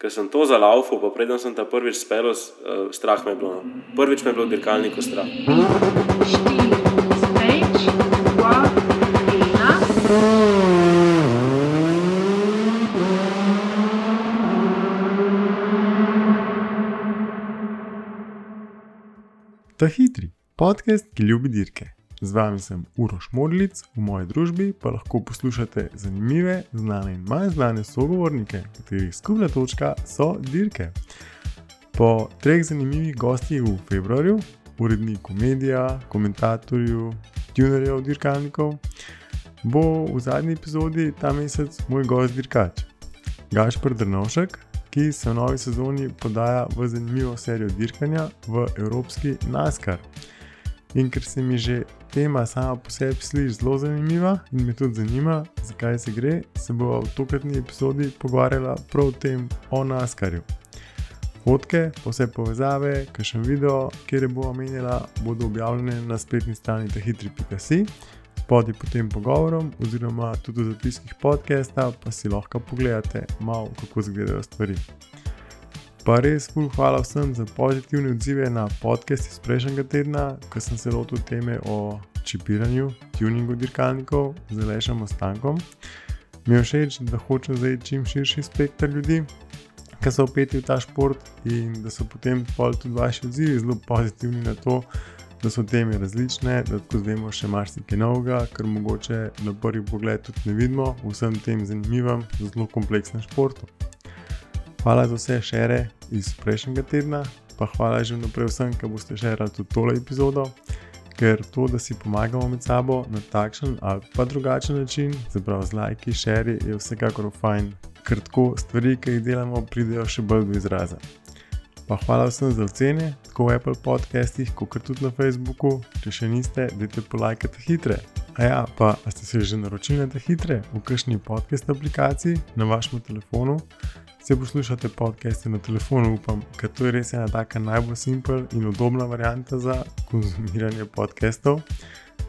ker sem to zalaufal, pa preden sem ta prvič spel, uh, strah me je bilo. No. Prvič me je bilo v dirkalniku strah. Ta hitri podcast, ki ljubi dirke. Z vami sem Uroš Modlic, v moji družbi pa lahko poslušate zanimive, znane in manj znane sogovornike, katerih skupna točka so dirke. Po treh zanimivih gostih v februarju, uredniku medija, komentatorju, tunerjev dirkalnikov, bo v zadnji epizodi ta mesec moj gost dirkač. Gašpr Drnovšek, ki se v novi sezoni podaja v zanimivo serijo dirkanja v Evropski NASCAR. In ker se mi že tema sama po sebi sliši zelo zanimiva in me tudi zanima, zakaj se gre, se bo v tokratni epizodi pogovarjala prav o tem, o NASCAR-ju. Fotke, vse povezave, kakšen video, kjer bo omenjala, bodo objavljene na spletni strani tehitri.si. Spodaj pod tem pogovorom, oziroma tudi v zapiskih podcasta, pa si lahko pogledate malo, kako izgledajo stvari. Pa res, ful, hvala vsem za pozitivne odzive na podcast iz prejšnjega tedna, ko sem se lotil teme o čipiranju, tuningu dirkalnikov z lešim ostankom. Mi je všeč, da hočem zdaj čim širši spekter ljudi, ki so opeti v ta šport in da so potem tudi vaši odzivi zelo pozitivni na to, da so teme različne, da tako zdajmo še marsikaj novega, kar mogoče na prvi pogled tudi ne vidimo vsem tem zanimivem, zelo kompleksnem športu. Hvala za vse šere iz prejšnjega tedna, pa hvala že vnaprej vsem, ki boste šerali tudi tole epizodo, ker to, da si pomagamo med sabo na takšen ali pa drugačen način, zaprav z lajki, šeri, je vsekakor fajn, ker tako stvari, ki jih delamo, pridejo še bolj do izraza. Pa hvala vsem za ocene, tako v Apple podcastih, kot tudi na Facebooku. Če še niste, dajte polajkati hitre. A ja, pa ste se že naročili na te hitre v kakšni podcast aplikaciji na vašem telefonu? Vse poslušate podcaste na telefonu, upam, ker to je res ena taka najbolj simpel in udobna varianta za konzumiranje podcastov.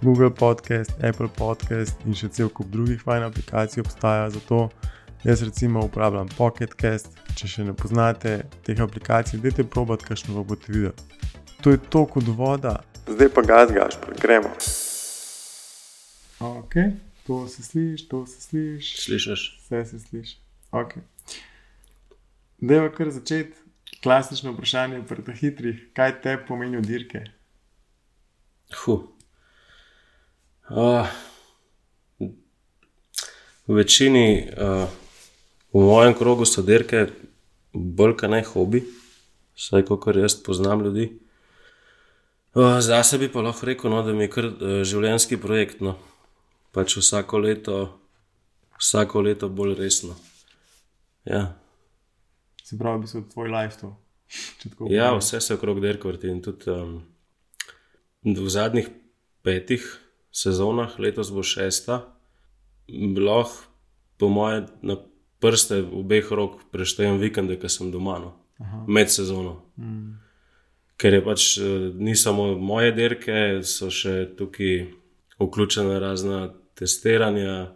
Google Podcast, Apple Podcast in še cel kup drugih fajn aplikacij obstaja za to. Jaz recimo uporabljam Pocketcast, če še ne poznate teh aplikacij, dajte probat, kakšno bo boste videli. To je to kot voda, zdaj pa ga zgaš, gremo. Ok, to se sliši, to se sliši. Slišiš? Vse se sliši. Okay. Da je kar začeti klasično vprašanje, prvo hitrih, kaj te pomenijo dirke? Huh. Uh, v večini, uh, v mojem krogu so dirke bolj kot naj hobi, vsaj kot jaz poznam ljudi. Uh, za sebe pa lahko rekel, no, da mi je kar uh, življenjski projekt. No. Pač vsako leto, vsako leto bolj resno. Ja se pravi, da so tvoj life to. Ja, vse se okrog derka vrti. Um, v zadnjih petih sezonah, letos bo šesta, lahko po moje na prste obeh rok preštejem vikende, ki sem doma, no, med sezono. Mm. Ker je pač eh, ni samo moje derke, so še tukaj vključene razna testiranja,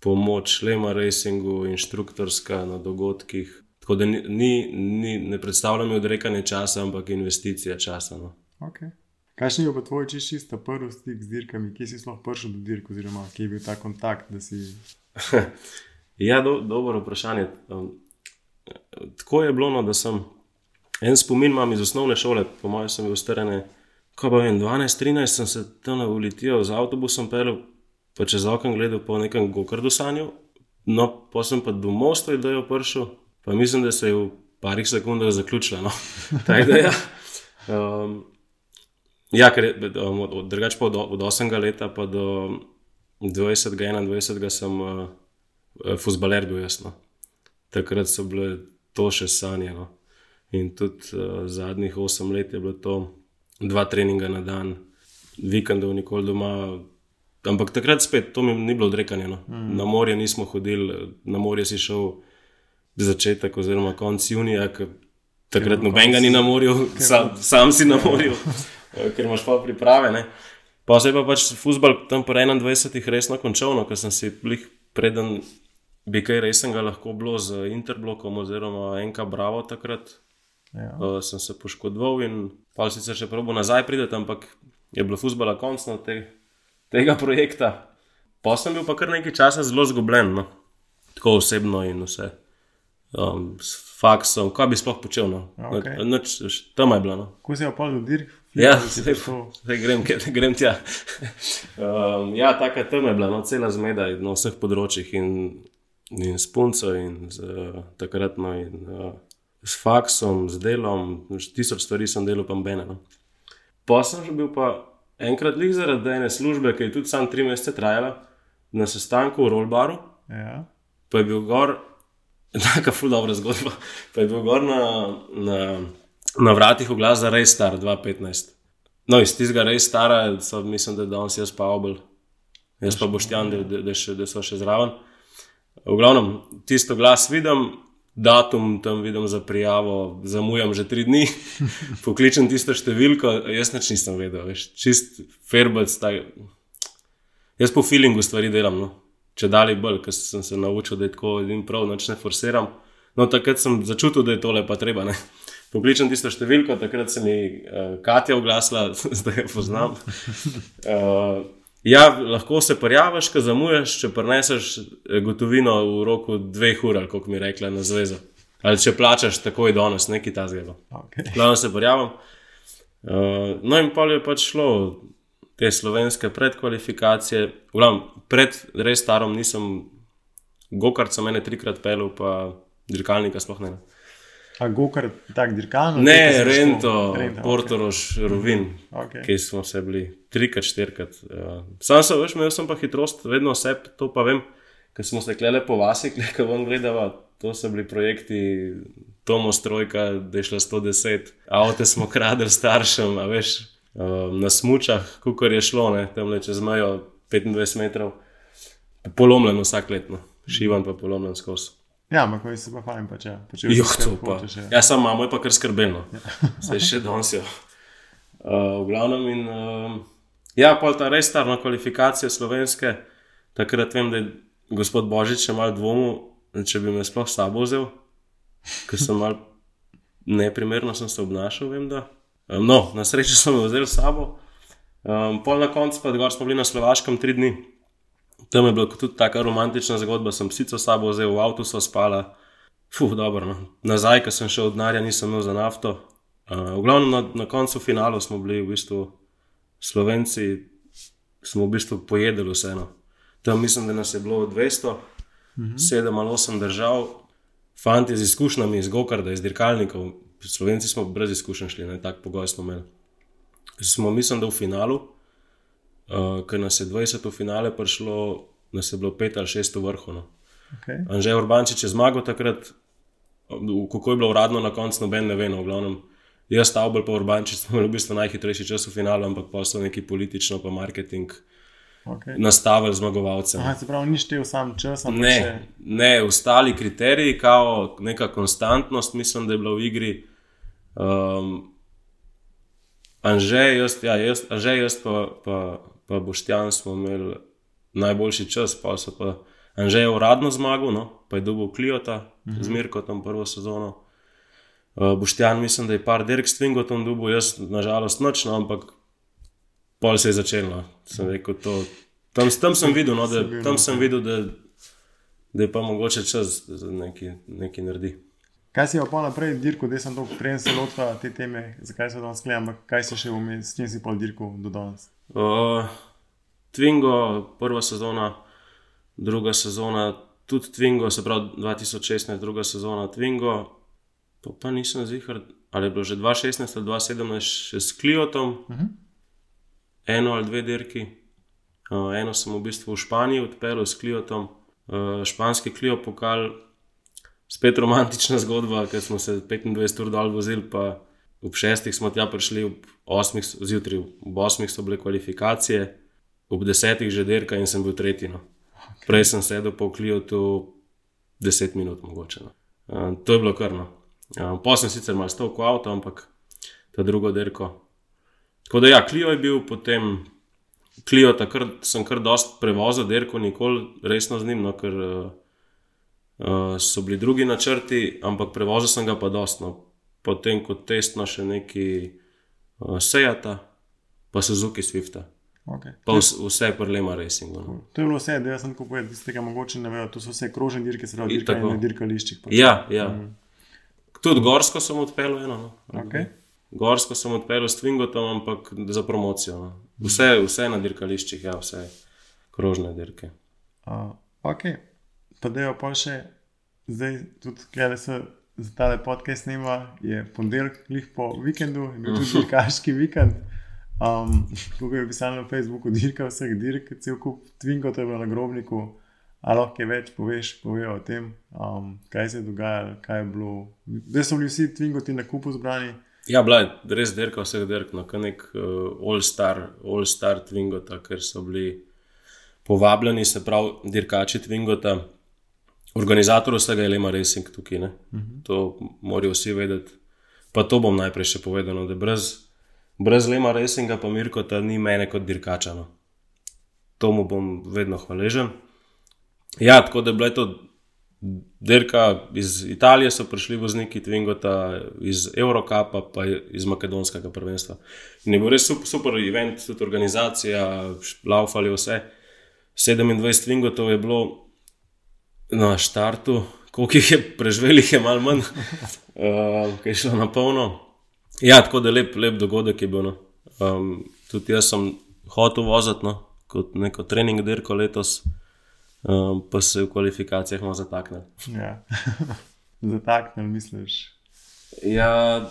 pomoč Lema Racingu, inštruktorska na dogodkih, Tako da ni, ni, ne predstavljam odrekanje časa, ampak investicija časa. No. Okay. Kaj še je pa tvoj čist čista prvi stik z dirkami, kje si sploh prišel do dirk, oziroma kje je bil ta kontakt? Si... ja, do, dobro vprašanje. Um, tako je bilo, no, da sem en spomin imam iz osnovne šole, po mojem, sem bil starene. Ko pa vem, 12-13 sem se tam na ulici z avtobusom pelil, pa čez okno gledal po nekem gokardu sanju, no, pa sem pa domov stojil, da je prišel. Pa mislim, da se je v parih sekundah zaključila. No. da, ja, um, ja ker um, od, drugač pa od, od 8. leta pa do 20. 21. sem uh, fusbaler bil jasno. Takrat so bile to še sanje. No. In tudi uh, zadnjih 8 let je bilo to dva treninga na dan, vikendov nikoli doma. Ampak takrat spet to mi ni bilo odrekanje. No. Mm. Na morje nismo hodili, na morje si šel začetek, oziroma konec junija, ki takrat nobenega ni na morju, sam, sam si na morju, eh, ker imaš pa priprave. Ne. Pa se je pa pač futbol tam po 21-ih resno končal, no, ker sem si jih preden bi kaj resnega lahko bilo z Interblokom oziroma NK Bravo takrat. Ja. Uh, sem se poškodoval in pa sicer še probo nazaj prideti, ampak je bilo fusbala konc na te, tega projekta. Pa sem bil pa kar nekaj časa zelo zgubljen, no. tako osebno in vse. Um, s faksom, kaj bi sploh počel. No. Okej. Noč, tam je bilo. No. Ko si do dirk, Ja, zdaj, zdaj grem, grem tja. um, ja, taka tam je bila, no, cela zmeda na vseh področjih, in, in s punco, in z, uh, takratno, in uh, s faksom, z delom, tisoč stvari sem delal, pa mbene. No. Pa sem že bil pa enkrat lih zaradi ene službe, ki je tudi sam tri mesece trajala, na sestanku v Rollbaru, Ja. pa je bil gor, tako ful dobra zgodba. Pa je bil gor na, na, na vratih oglas za Rej Star 2015. No, iz tistega Rej Stara, so, mislim, da je danes jaz pa obel, jaz pa boštjan, da, da, da, so še zraven. V glavnem, tisto glas vidim, datum tam vidim za prijavo, zamujam že tri dni, pokličem tisto številko, jaz nič nisem vedel, veš, čist ferbec. Jaz po feelingu stvari delam, no. Če dalje bolj, ker sem se naučil, da je tako in prav, noč ne forsiram. No, takrat sem začutil, da je tole pa treba. Ne. Pokličem tisto številko, takrat se mi uh, Katja oglasila, zdaj jo poznam. Uh, ja, lahko se prijaviš, ko zamujaš, če preneseš eh, gotovino v roku dveh ur, kako mi je rekla na zvezo. Ali če plačaš takoj danes, neki ta zelo. Okay. Glavno se pojavim. Uh, no, in pa je pač šlo te slovenske predkvalifikacije. V glavnem, pred res starom nisem, gokart sem ene trikrat pelil, pa dirkalnika sploh ne. A gokar, tak dirkalno? Ne, Rento, Rento, Portorož, Rovin, okej. ki smo se bili trikrat, štirikrat. Uh, sam sem, veš, imel sem pa hitrost, vedno vse, to pa vem, ker smo se klele po vasi, ki vam gledava. To so bili projekti Tomo Strojka, da je šlo 110, avto smo kradli staršem, a veš, um, na smučah, kukor je šlo, ne, tam le čez mejo 25 metrov, polomljen vsak letno, šivan pa polomljen skozi. Ja, ampak ko si pa fajn, pa če. Pa če Jo, vse to pa. hočeš, ja. Ja, sam imamo je pa kar skrbeno. Zdaj še danes je. Uh, v glavnem in. Uh, ja, pol ta res starna kvalifikacija slovenske. Takrat vem, da je gospod Božič še mal dvomil, če bi me sploh sabo vzel, ker sem mal neprimerno sem se obnašal, vem da. Um, no, na srečo sem jo vzel s sabo. Um, pol na koncu pa gor smo bili na Slovaškem tri dni. Tam je bila tudi tako romantična zgodba, sem psico s sabo vzel, v avtu so spala. Fuh, dobro. No. Nazaj, ko sem šel od denarja, nisem imel za nafto. Uh, v glavnem na, na koncu finala smo bili v bistvu Slovenci, smo v bistvu pojedli vseeno. Tam mislim, da nas je bilo 200, mhm. 7 ali 8 držav, fanti z izkušnjami, iz Gokarda, iz dirkalnikov. Slovenci smo brez izkušenj šli, ne tak pogoj smo imeli. Smo, mislim, da v finalu, uh, ker nas je 20 v finale prišlo, nas je bilo 5 ali 6 v vrhu. No. Okay. Anžej Urbančič je zmagal takrat, kako je bilo uradno na koncu, noben ne ve, no, v glavnem. Jaz, Stavbel, pa Urbančič smo imeli v bistvu najhitrejši čas v finalu, ampak pa so neki politično, pa marketing Okay. nastavili zmagovalce. Aha, se pravi, ni štel sam čas, Ne, še. ne, ostali kriteriji, kao neka konstantnost, mislim, da je bila v igri. Um, Anžej, jaz, ja, jaz, Anžej, jaz pa, pa, pa Boštjan smo imeli najboljši čas, pa so pa Anžej je uradno zmagal, no, pa je dobil Kliota -huh. z Mirkotom prvo sezono. Uh, Boštjan, mislim, da je par Derek s Twingotom dobil, jaz nažalost noč, no, ampak pol se je začelo. No. Sem rekel, to, tam, tam sem videl, no, da, tam noter. sem videl da, da je pa mogoče čas, da nekaj, nekaj naredi. Kaj si pa naprej dirko, da sem to prej se lotil te teme, zakaj se danes sklepam, ampak kaj si še vmes, s čim si pol dirko do danes? Uh, Twingo, prva sezona, druga sezona, tudi Twingo, se pravi 2016, druga sezona Twingo, pa, pa nisem zihar, ali je bilo že 2016 ali 2017 še s Kliotom, uh -huh. eno ali dve dirki. Uh, eno sem v bistvu v Španiji odpeljal s Kliotom, uh, španski Klio pokal, spet romantična zgodba, ker smo se 25 ur dol vozili, pa ob šestih smo tja prišli, ob osmih so- zjutraj, ob osmih so bile kvalifikacije, ob desetih že dirka in sem bil tretji. No. Prej sem sedel po Kliotu 10 minut, mogoče. No. Uh, to je bilo krno. Uh, Potem sem sicer malo stal v avto, ampak ta drugo dirko. Tako da ja, Klio je bil potem. Klijo, takrat sem kar dost prevozil, derko, nikoli resno z njim, no, ker uh, Uh, so bili drugi načrti, ampak prevozil sem ga pa dostno. Potem kot testno še neki uh, Sejata, pa Suzuki Swifta. Okay. Pa vs, vse prelema Racingu. No. To je bilo vse, da sem ko povedal, tistega mogoče ne vejo. To so vse krožne dirke, se pravi, tako. na dirkališčih. pač. Ja, ja. Tudi Gorsko sem odpeljal eno. No. Okay. Gorsko sem odpeljal s Twingotom, ampak za promocijo. No. Vse, vse na dirkališčih, ja, vse krožne dirke. Uh, ok, pa da jo pa še zdaj, tudi gledaj se za tale podcast snema, je ponedeljek, glih po vikendu, je bil tudi dirkaški vikend. Um, Kako je pisalo na Facebooku, dirka vseh dirk, cel kup Twingo, to je bilo na grobniku. Ali lahko kaj več poveš, povejo o tem, um, kaj se je dogajalo, kaj je bilo. Zdaj so bili vsi Twingoti na kupu zbrani. Ja, bila je res dirka vseh dirk, no, kot nek uh, all-star, all-star Twingota, ker so bili povabljeni, se pravi, dirkači Twingota, organizator vsega je Lema Racing tukaj. Uh -huh. To morajo vsi vedeti. Pa to bom najprej še povedal, no, da brez, brez Lema Racinga pa Mirkota ni mene kot dirkača. No. To mu bom vedno hvaležen. Ja, tako da je bila to dirka iz Italije, so prišli vozniki Twingota, iz Eurocapa, pa iz Makedonskega prvenstva. In je bil res super, super event, tudi organizacija, laufali vse. 27 Twingotov je bilo na štartu, koliko jih je preživelih, je malo manj, uh, ki je šlo na polno. Ja, tako da lep, lep dogodek je bil. No. Um, tudi jaz sem hotel voziti no, kot neko trening dirko letos um, pa se v kvalifikacijah malo zataknil. Ja. Zataknil, misliš. Ja,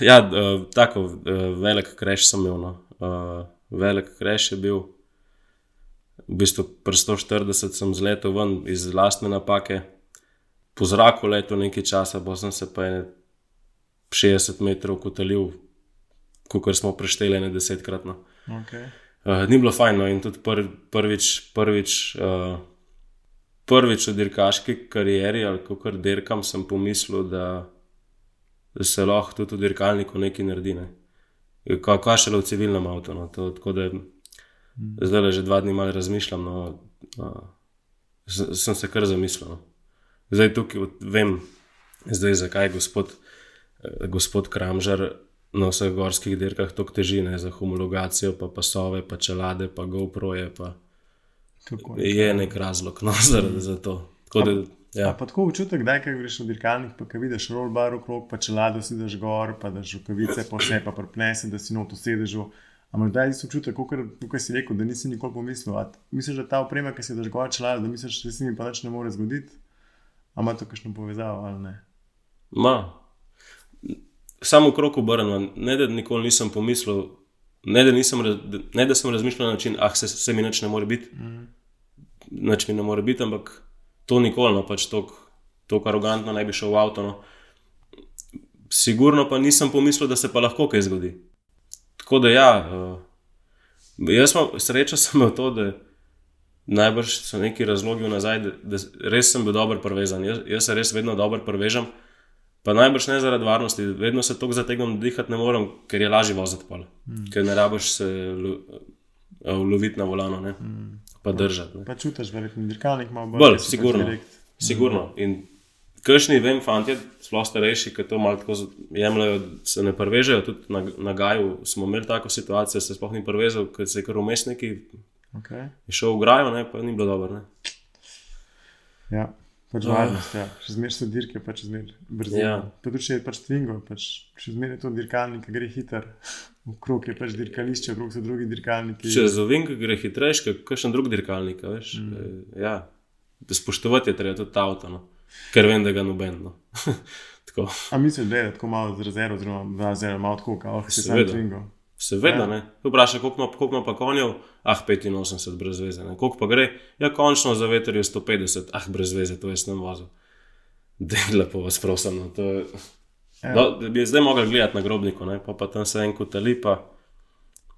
ja uh, tako uh, velik kreš sem imel. No. Uh, velik kreš je bil. V bistvu pri 140 sem zletel ven iz lastne napake, po zraku letel nekaj časa, pa sem se pa ene 60 metrov kotalil, kot smo prešteli ne desetkrat. No. Okay. Uh, ni bilo fajn, no, in tudi pr, prvič, prvič, uh, prvič v dirkaški karieri, ali kako dirkam, sem pomislil, da, da se lahko tudi v dirkalniku nekaj naredi. Ne. Kaj ka šele v civilnem avtu. No, to, tako da. Zdaj le že dva dni malo razmišljam. No, uh, sem se kar zamislil. No. Zdaj tukaj vem, zdaj, zakaj je gospod, eh, gospod Kramžar na vseh gorskih dirkah tako teži, ne, za homologacijo, pa pasove, pa čelade, pa GoPro je. Pa je nek razlog no, za, za to. Tako da, Ja. Pa tako občutek, da kaj greš v dirkalnik, pa kaj vidiš rollbar okrog, pa čelado si daš gor, pa daš rokavice po vse, pa prepnese, da si not v sedežu. Ampak da si občutek, kot si rekel, da nisi nikoli pomislil. A misliš, da ta oprema, ki si daš gor čelado, da misliš, da se mi pa nič ne more zgoditi? A ima to kakšno povezavo ali ne? Ma. Samo krok obrnjen, ne da nikoli nisem pomislil, ne da, nisem, raz- ne da sem razmišljal na način, ah, se, se mi nič ne more biti. Mm. Nič mi ne more biti, ampak to nikoli, no pač tako arogantno ne bi šel v avto. No. Sigurno pa nisem pomislil, da se pa lahko kaj zgodi. Tako da ja, uh, jaz sem srečo sem imel to, da najbrž so neki razlogi nazaj, da, da res sem bil dober prevezan. Jaz, jaz se res vedno dobro prevežem. Pa najbrž ne zaradi varnosti, vedno se tako zategnem, da dihati ne morem, ker je lažje voziti pol. Mm. Ker ne rabiš se lo- eh, uloviti na volano, ne? Mm. pa držati. Ne? Pa čutiš, verjetno dirkalnik ima Bolj, sigurno. Sigurno. In kršni, vem, fanti, sploh starejši, ki to malo tako jemljajo, se ne prevežejo. Tudi na, na Gaju smo imeli tako situacijo, se sploh ni prevezel, ker se je kar umestniki Okay. je šel v grajo, ne, pa ni bilo dobro. Ne. Ja, pač Ah. varnost, ja. še zmeraj so dirke, pač zmeraj brzo. Ja. Pa tudi če je pač Twingo, pač še zmeraj je to dirkalnik, gre hiter. Okrog je pač dirkališče, okrog so drugi dirkalniki. Če za ovink gre hitrejš, kot kakšen drug dirkalnik, veš. Mm. Ja. Da spoštovati je treba tudi ta avto, no. Ker vem, da ga noben. No. A misliš, da je tako malo z rezervo, oziroma da je malo tako, kot si sam Seveda. Twingo? Seveda, Ja. ne. Vprašaj, koliko ima, koliko ima pa konjev, ah, 85 brez veze. Ne. Koliko pa gre, ja, končno za veter je 150, ah, brez veze, to jaz ne vozim. Dela pa vas prosim. No. To, je- Ja. no, da bi zdaj mogli gledati na grobniku, ne. pa, pa tam se en kotali, pa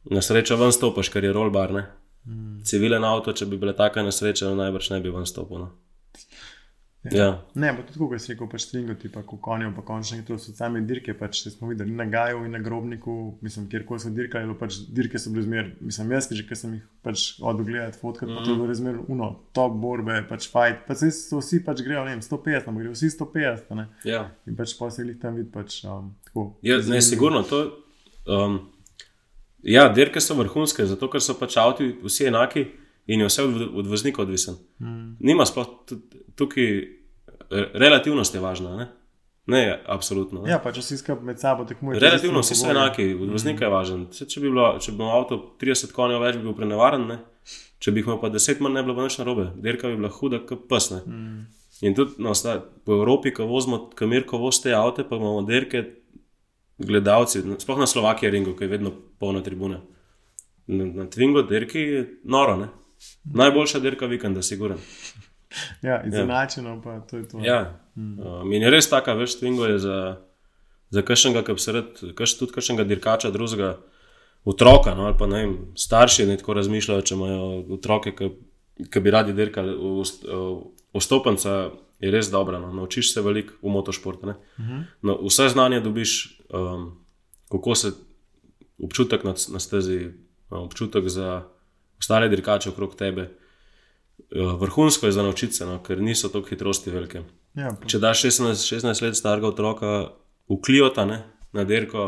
na srečo ven stopiš, ker je rollbar. Ne. Mm. Civilen avto, če bi bila taka nesreča, najbrž ne bi ven stopil. No. Ja. Ne, pa tudi, ko si rekel, pač stringoti, pa ko konjo, pa končno to so same dirke, pač če smo videli na Gaju in na Grobniku, mislim, kjerkoli so dirkali, pač dirke so bile zmer, mislim, jaz, že ker sem jih pač odogledal, fotkat, mm pa to je bilo res zmer uno, top borbe, pač fight, pa se so vsi pač grejo, ne vem, 150, ampak grejo vsi 150, ne. Ja. In pač pa se jih tam vidi, pač um, tako. Ja, ne, sigurno. To, um, ja, dirke so vrhunske, zato ker so pač avti vsi enaki in je vse od, od voznika odvisen. Mm. Nima sploh tu- tukaj, eh, relativnost je važna. Ne, ne absolutno. Ne. Ja, pač vsi skupaj med sabo tekmujemo. Relativno vsi so enaki, od voznika je važen. Saj, če bi bilo, če bi imel avto 30 konjev več, bi bil prenevaren, ne? če bi jih imel pa 10 manj, ne bi bilo pa nič narobe. Dirka bi bila huda, kot psne. Mm. In tudi no, sta, po Evropi, ko vozimo, kamir, ko vozite avto, pa imamo dirke, gledalci, sploh na Slovakiji, ringu, ki je vedno polna tribuna. Na, na Twingu dirki je noro, ne? Najboljša dirka vikenda, siguren. Ja, izenačeno pa to je to. Ja. Um, in je res taka, veš, Twingo je za, za kakšnega, ki bi se rad, kaš, tudi kakšnega dirkača, drugega otroka, no, ali pa ne vem, starši ne tako razmišljajo, če imajo otroke, ki, ki bi radi dirkali. Vstopenca je res dobra, no. naučiš se veliko v motošportu. ne. No, vse znanje dobiš, um, kako se občutek na, na stezi, občutek za ostale dirkače okrog tebe. Uh, Vrhunsko je za naučiti se, no, ker niso tako hitrosti velike. Ja, Če daš 16, 16 let starega otroka v kliota ne, na dirko,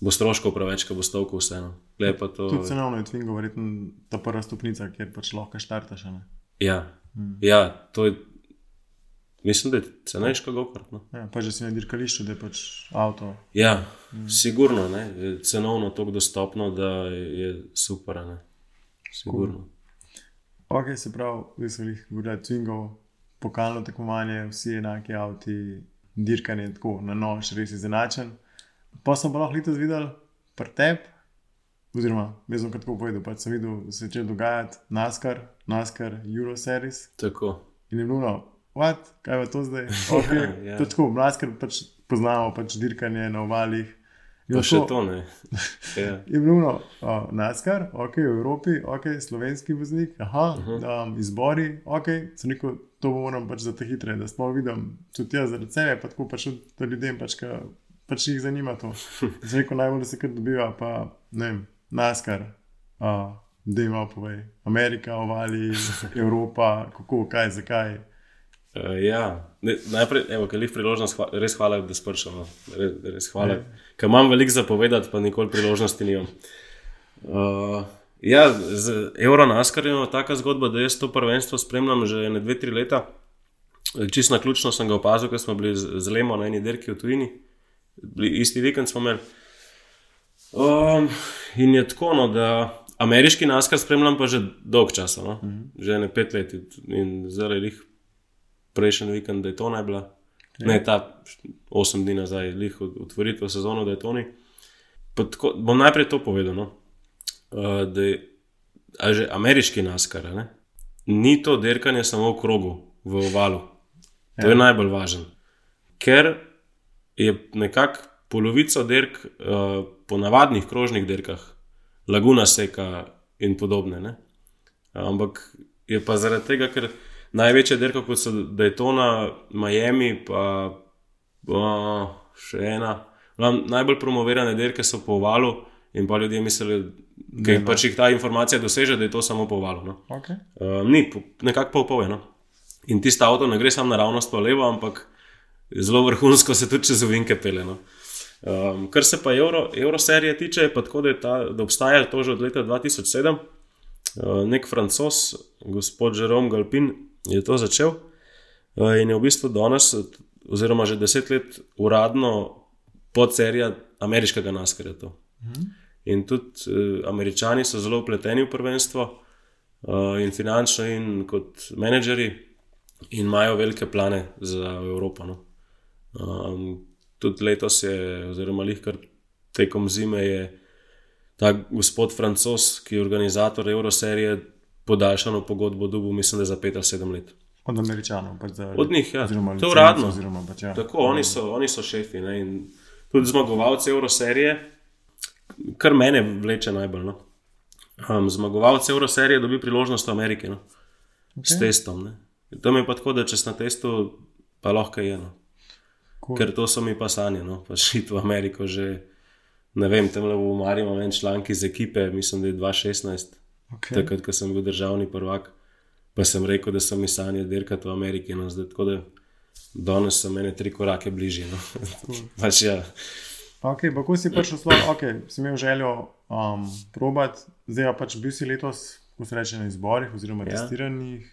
bo stroškov preveč, ko bo stovko vseeno. To. tudi cenovno je Twingo, verjetno ta prva stopnica, kjer pač lahko štartaš. a ne. Ja, ja, to je. Mislim, da je cenejši kot gokart. No. Ja, pa že si na dirkališču, da je pač avto. Ja, mm. sigurno ne, je cenovno tako dostopno, da je, je super. Ne. Sigurno. Ok, se pravi, zdaj smo jih govorili, Twingo, pokalno tekmovanje, vsi enaki avti, dirkanje tako na nož, res izenačen. Pa sem pa lahko letos videl pretep, oziroma jaz sem kar tako povedal, pač sem videl, da se je začel dogajati NASCAR, NASCAR Euroseries. Tako. In je bilo, no, what, kaj je to zdaj? Okay. Ja. ja. To je tako, mlaskar pač poznamo, pač dirkanje na ovalih. In Pa še to ne. Ja. Je bilo no, uh, NASCAR, ok, v Evropi, ok, slovenski voznik, aha, uh -huh. um, izbori, ok, sem rekel, to bo moram pač za te hitre, da sploh vidim, tudi jaz zaradi sebe, pa tako pač tudi da ljudem, pač, ka, pač jih zanima to. Sem rekel, najbolj, da se kar dobiva, pa ne vem, NASCAR, uh, da ima povej, Amerika, ovali, Evropa, kako, kaj, zakaj. Uh, ja, ne, najprej, evo, ker je priložnost, hva, res hvala, da spršamo. Res, res hvala. Ker imam veliko za povedati, pa nikoli priložnosti nimam. Uh, ja, z Euronaskar je taka zgodba, da jaz to prvenstvo spremljam že ne dve, tri leta. Čisto na ključno sem ga opazil, ker smo bili z, z Lemo na eni dirki v Tujini, bili, isti vikend smo imeli. Um, in je tako, no, da ameriški naskar spremljam pa že dolg časa, no? mm -hmm. že ne pet let. In zdaj jih prejšnji vikend, da je to najbila. Ne, ta osem dni nazaj, lih otvoritev sezono, da je to ni. Pa Tako, bom najprej to povedal. No? Uh, da je že ameriški naskar, ne? ni to dirkanje samo v krogu, v ovalu. To ja. je najbolj važno. Ker je nekako polovica dirk uh, po navadnih krožnih dirkah, laguna seka in podobne. Ne? Ampak je pa zaradi tega, ker največje dirke, kot so Daytona, Miami, pa uh, še ena. Glavno, najbolj promovirane dirke so po ovalu, in pa ljudje mislijo, da jih pač jih ta informacija doseže, da je to samo po ovalu. No. Okay. Uh, ni, po- nekako pol pove. No. In tisto avto ne gre samo naravnost pa levo, ampak zelo vrhunsko se tudi čez ovinke pele. No. Um, kar se pa Euro, Euro serije tiče, je pa tako, da, ta, da obstaja to že od leta 2007. Uh, nek francos, gospod Jerome Galpin, je to začel uh, in je v bistvu danes, oziroma že deset let, uradno podserija ameriškega naskarja. to. In tudi uh, američani so zelo upleteni v prvenstvo, uh, in finančno, in kot menedžeri, in imajo velike plane za Evropo. No. Um, tudi letos je, oziroma lihkar tekom zime, je ta gospod Francos, ki je organizator Euroserije, podaljšano pogodbo dobil, mislim, da za 5 ali 7 let. Od američanov. Pač za, Od njih, ja. oziroma To je licenco, uradno. Oziroma, pač, ja. Tako, oni so, oni so šefi. Ne, in tudi zmagovalci Euroserije, kar mene vleče najbolj. No. Um, zmagovalec Euroserije dobi priložnost v Ameriki no, okay. s testom. Ne. Tam je pa tako, da če si na testu, pa lahko je eno. Cool. Ker to so mi pa sanje, no, pa šiti v Ameriko že. Ne vem, tam le v Mariju imam en članek iz ekipe, mislim, da je 2016, Okay. takrat, ko sem bil državni prvak. Pa sem rekel, da so mi sanje dirkati v Ameriki. No, zdaj, tako da danes so meni tri korake bližje. No. pač, ja. Okay, pa ko si prišel slov, okay, si imel željo um, probati, zdaj pa pač bil si letos, ko se reče na izborih oziroma Ja. ja. testiranjih.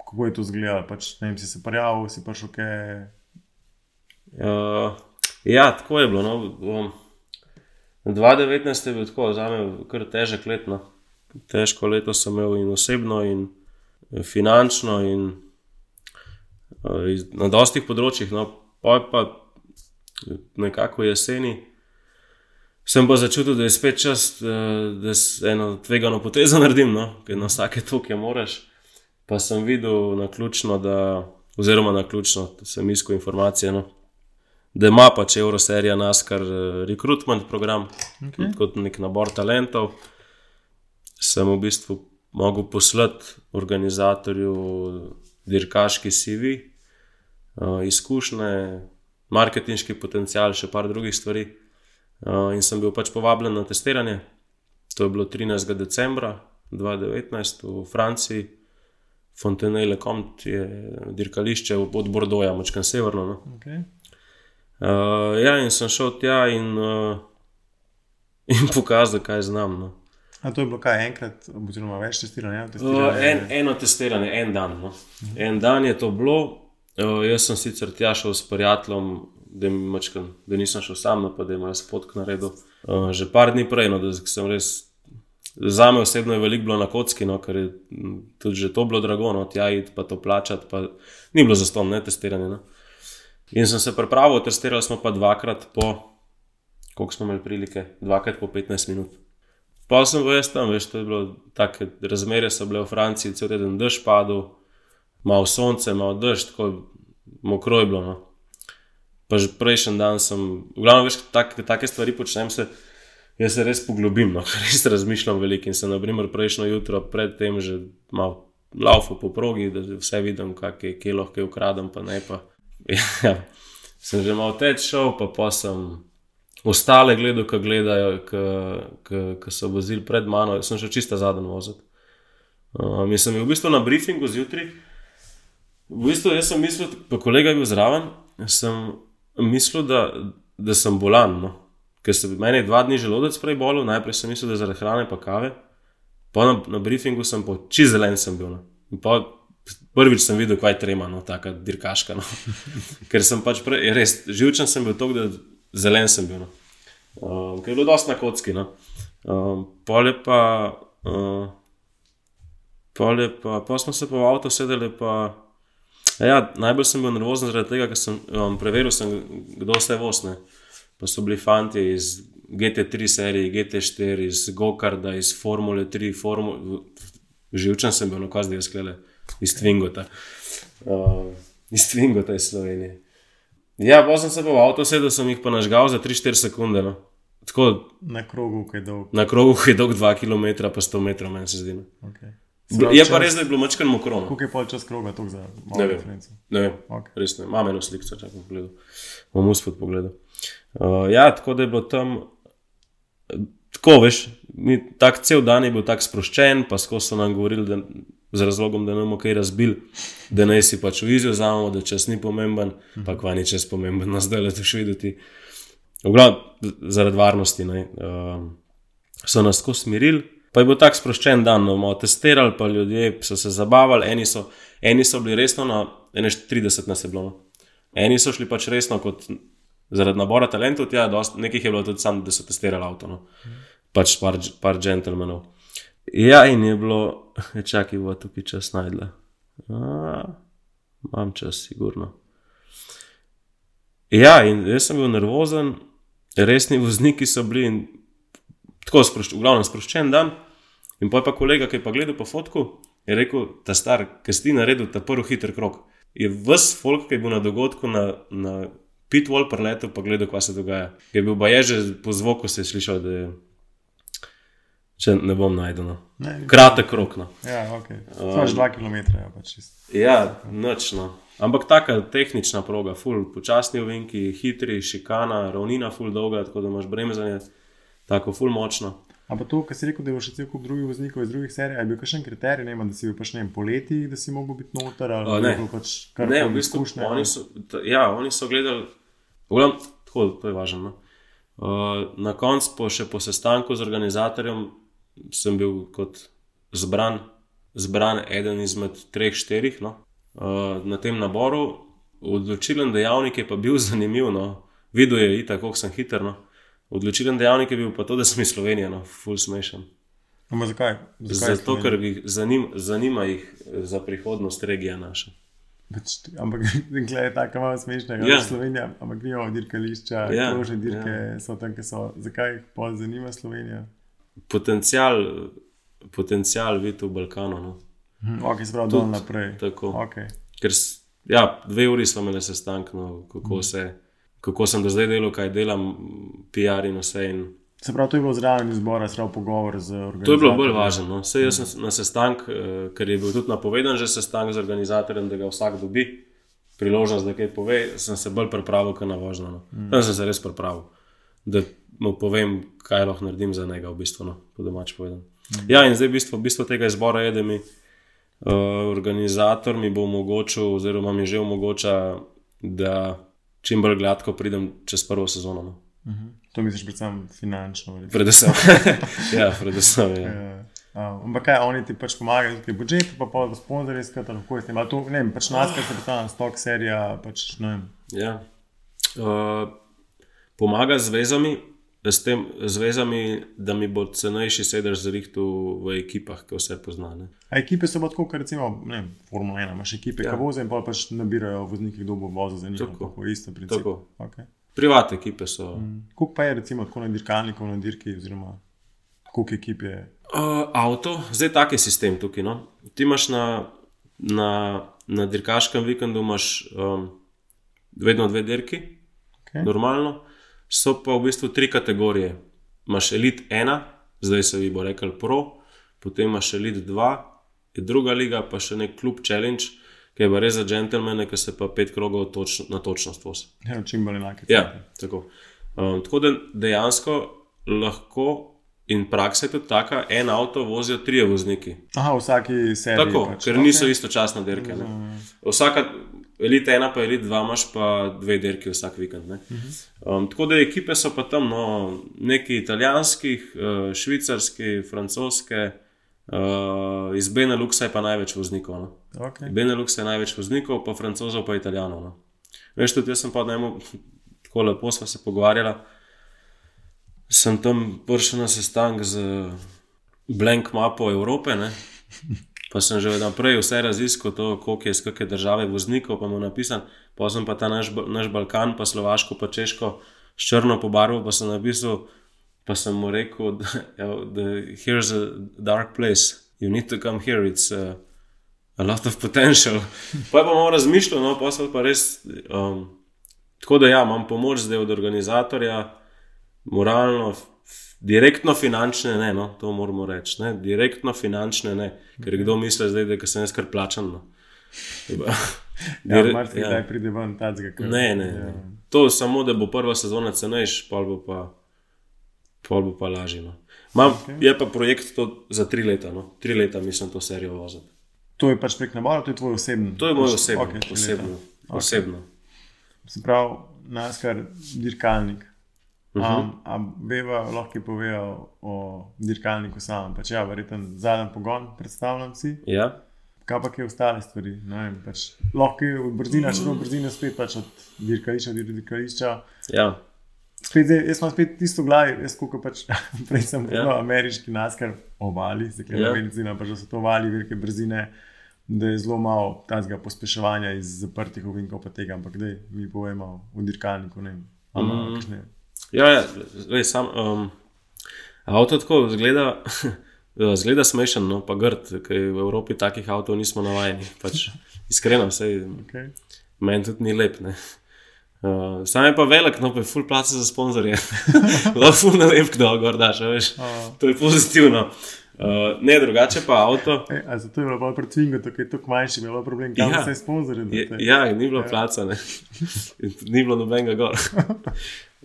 Kako je to izgledalo? Pač, ne vem, si se prijavil, si prišel kaj. Uh, ja, tako je bilo. No. Um, 2019 je bil tako, za me kar težek let. No. Težko leto sem imel in osebno, in eh, finančno, in iz, na dostih področjih. No. Pa je pa nekako jeseni. Sem pa začutil, da je spet čas, eh, da s- eno tvegano potezo naredim, no? ker na vsake toke moraš. Pa sem videl na ključno, da, oziroma na ključno, da sem iskal informacije, no? da ima pač Euroserija NASCAR eh, recruitment program, Okay. kot nek nabor talentov. Sem v bistvu mogel poslati organizatorju dirkaški CV, eh, izkušnje, marketinški potencial, še par drugih stvari. Uh, in sem bil pač povabljen na testiranje. To je bilo 13. decembra 2019 v Franciji, Fontenay-le-Comte je dirkališče od Bordoja, močkam severno. No. Okay. Uh, ja, in sem šel tja in, uh, in pokazal, kaj znam. No. A to je bilo kaj enkrat, oziroma več testiranja? Uh, testiranja en, eno testiranje, en dan. No. En dan je to bilo. Uh, jaz sem sicer tja šel s prijateljem, da, mačkan, da nisem šel sam, no, pa da imajo spotk naredil. Uh, že par dni prej, no, da sem res. Za me osebno je veliko bilo na kocki, no, ker je tudi že to bilo drago, no, tja iti pa to plačati. Pa, ni bilo za ston, ne testiranje. No. In sem se pripravil, testirali smo pa dvakrat po, koliko smo imeli prilike, dvakrat po 15 minut. Pa sem bil jaz tam, veš, to je bilo tako, razmere so bile v Franciji, cel teden dež padal, malo sonce, malo dež, tako mokro je bilo. No. Pa že prejšnji dan sem, v glavnem, veš, tak, take stvari počnem se. Jaz se res poglobim, no, res razmišljam veliko. In sem, na primer, prejšnjo jutro predtem že malo laufal po progi, da vse vidim, kakšne kje lahko ukradem, pa ne pa. Ja, sem že malo teč šel, pa pa sem ostale gledal, ki gledajo, ki so vozili pred mano. Sem šel čisto zadnji voziti. Um, jaz sem bil v bistvu na briefingu zjutraj. V bistvu jaz sem mislil, pa kolega je bil zraven, sem mislil, da, da sem bolan. No. Ker se meni je dva dni želodec prej bolel, najprej sem mislil, da je zaradi hrane pa kave. Pa na, na briefingu sem po čist zelen sem bil. No. Pa, prvič sem videl, kaj trema, no, taka dirkaška. No. Ker sem pač prej, res živčen sem bil tako, da zelen sem bil. No. Um, ker je bilo dosti na kocki. No. Um, pole pa. Uh, Pole pa, pa smo se pa v avto sedeli. Pa, ja, najbolj sem bil nervozen zaradi tega, ker sem um, preveril, sem, kdo vse vosne. Pa so bili fanti iz GT3 serije, GT4, iz Gokarda, iz Formule 3, Formu... živčen sem bil, no kaj zdaj sklele, iz Twingota. Uh, iz Twingota iz Slovenije. Ja, pa sem se pa v avto sedel, sem jih pa nažgal za 3-4 sekunde. No. Tako Na krogu, je dolg. na krogu je dolg 2 km, pa 100 metrov, meni se zdi. no. Okay. Bl- Je pa res, da je bilo mačkan mokro. Koliko je pol čas kroga, to za Ne malo vem. referenco? Ne vem, Okay. res ne. Imam eno sliko, če bom pogledal. Bom uspet pogledal. Uh, ja, tako da je bilo tam. Tako veš, mi, tak cel dan je bil tako sproščen, pa skozi so nam govorili, da, z razlogom, da ne bomo kaj razbili, da naj si pač v izjo vzamemo, da čas ni pomemben, pa kva ni čas pomemben, nas zdaj le tuš videti. V glavnem, zaradi varnosti ne, um, so nas tako smirili. Pa je bil tak sproščen dan, no, malo testirali, pa ljudje so se zabavali, eni so, eni so bili resno na 31 nas je bilo. No. Eni so šli pač resno kot zaradi nabora talentov, tja, dost, nekih je bilo tudi sam, da so testirali avto. No. Pač par, par džentlmenov. Ja, in je bilo, čakaj, bo tukaj čas najdla. A, Imam čas, sigurno. Ja, in jaz sem bil nervozen, resni vozniki so bili in tako sproščen, v glavnem sproščen dan. In pa je pa kolega, ki je pa gledal po fotku, je rekel, ta star, ki si ti naredil ta prvi hiter krok. Je ves folk, ki je bil na dogodku na, na pitwall preletel, pa gledal, kaj se dogaja. Je bil baje že po zvoku, se je slišal, da je. Če ne bom najdel. No. Ne, Kratek rok. No. Ja, ok. Imaš dva kilometra, ja, pač čisto. Ja, nočno. Ampak taka tehnična proga, full počasni ovinki, hitri, šikana, ravnina, full dolga, tako da imaš bremzanje, tako full močno. Ampak to, kar si rekel, da je še cel kup drugih voznikov iz drugih serij, je bil kakšen kriterij, ne vem, da si bil pač ne vem, poleti, da si mogel biti noter ali je ne. pač kar Ne, v bistvu izkušnje, oni so, t- ja, oni so gledali, Vgledam, tako, to je važno. No. Uh, na koncu, po, še po sestanku z organizatorjem, sem bil kot zbran, zbran eden izmed treh, štirih no. uh, na tem naboru. Odločilen dejavnik je pa bil zanimiv, no. videl je, itak, kako sem hiter. No. Odločilen dejavnik je bil pa to, da sem iz Slovenije, no, full smešen. Ampak zakaj? zakaj Zato, ker jih zanim, zanima jih eh, za prihodnost regija naša. Pač, ampak gled, je tako malo smešno, da Ja. je Slovenija, ampak nimamo dirkališča, Ja, ja, krožne dirke ja. ja. so tam, ki so. Zakaj jih pol zanima Slovenija? Potencial, potencial videti v Balkanu. No. Hm, ok, Tudi dol naprej. Tako. Okay. Ker, ja, dve uri smo imeli sestanek, no, kako, se, kako sem do zdaj delal, kaj delam, PR in vse. In Se pravi, to je bilo zraven izbora, pravi, pogovor z organizatorjem. to je bilo bolj važno. No. Sej jaz sem na sestanek, eh, ker je bil tudi napovedan že sestanek z organizatorjem, da ga vsak dobi. Priložnost, da kaj pove, sem se bolj pripravil, kot na vožnjo. No. Mm. Tam sem se res pripravil, da mu povem, kaj lahko naredim za njega, v bistvu, no, po domač povedano. Mm. Ja, in zdaj bistvo, bistvo tega izbora je, da mi uh, organizator mi bo omogočil, oziroma mi že omogoča, da čim bolj gladko pridem čez prvo sezono. No. Mhm. To misliš predvsem finančno. verjetno. Predvsem. ja, predvsem ja. Ja. Uh, ampak kaj, oni ti pač pomagajo, tukaj budžet, pa pa sponzorji, skratka, lahko s tem. Ali to, ne vem, pač nas, kar se predstavlja, stok serija, pač ne vem. Ja. Uh, pomaga z vezami, s tem zvezami, da mi bo cenejši sedež zrihtu v ekipah, ki vse pozna. Ne? A ekipe so pa tako, kot recimo, ne Formula 1, imaš ekipe, Ja. ki vozijo in pa pač nabirajo vozniki, kdo bo vozil za njih. Tako. Tako, isto princip. Tako. Okay. Privat ekipe so. Mm. Koliko pa je recimo tako na dirkalniku, na dirki, oziroma koliko ekip je? Uh, avto, zdaj tak je sistem tukaj. No? Ti imaš na, na, na dirkaškem vikendu imaš, um, vedno dve dirki, Okay. normalno. So pa v bistvu tri kategorije. Imáš Elite 1, zdaj se vi bo rekel Pro, potem imaš Elite 2, je druga liga, pa še nek klub Challenge, ki je pa res za džentlmene, ki se pa pet krogov toč, na točnost vozi. Ja, čim bolj enake. Ja, tako. Um, tako da dejansko lahko. In praksa je tudi taka, en avto vozijo trije vozniki. Aha, vsaki seriji. Tako, pač. ker niso istočasno dirke. ne. Vsaka, elite ena, pa elite dva, imaš pa dve dirke vsak vikend. ne. Um, tako da ekipe so pa tam, no, neki italijanskih, uh, švicarski, francoske, uh, iz Beneluxa je pa največ voznikov. No. Okay. Benelux je največ voznikov, pa francozov, pa italijanov. No. Veš, tudi jaz sem pa najmo, tako lepo smo se pogovarjali. Sem tam prišel na sestanek z blank mapo Evrope, ne. Pa sem že naprej vse raziskal, to, koliko je iz kakšne države voznikov, pa mu napisan, pa sem pa ta naš, naš Balkan, pa Slovaško, pa Češko s črno pobarvo, pa sem napisal, pa sem mu rekel, da, da here's a dark place, you need to come here, it's uh, a lot of potential. Pa je pa malo razmišljal, no, pa sem pa res. Um, tako da ja, imam pomoč zdaj od organizatorja, moralno, direktno finančne, ne, no, to moramo reči. Ne, direktno finančne, ne, ker kdo misli zdaj, da sem jaz kar plačan. No. Ja, Dire- marsikaj ja. pride ven tacga. ker- Ne, ne, Ja. ne. To samo, da bo prva sezona cenejša, pol bo pa, pol bo pa lažje. No. Mam, okay. Je pa projekt za tri leta. No. Tri leta mislim to serijo voziti. To je pač prek nabora, to je tvoj osebni. To je moj okej, tri osebno, okay. osebno. Se pravi, naskar dirkalnik. Uh -huh. Um, a veva, lahko povejo o dirkalniku samem. Pač ja, verjeten zadnji pogon, predstavljam si. Ja? Kaj pa je ostale stvari? Vem, pač, lahko je brzina, če bo brzina spet pač od dirkališča do dirkališča. Ja. Spet, zdaj, jaz imam spet tisto v glavi, jaz kot pač prej sem Ja. ja. ameriški naskar ovali, zdaj Ja. ne vem, pač, da so to vali velike brzine, da je zelo malo tazga pospeševanja iz zaprtih ovinkov pa tega, ampak da mi povemo v dirkalniku, ne vem. ali imajo Mhm. kakšne- Ja, ja lej, sam, um, avto tako zgleda, zgleda smešen, no, pa grd, ker v Evropi takih avtov nismo navajeni. Pač, iskreno, vse Okay. meni tudi ni lep. Ne. Uh, sam je pa velik, no pa je full placa za sponzorje. Lahko full vem, kdo gor daš, veš. A, To je pozitivno. Uh, ne, drugače pa avto. e, zato je bilo bolj pri Twingu, tako je to manjši, je bilo problem, kam Ja. ja. se sponzorje. Je, ja, ni bilo placa, ne. ni bilo nobenega gor.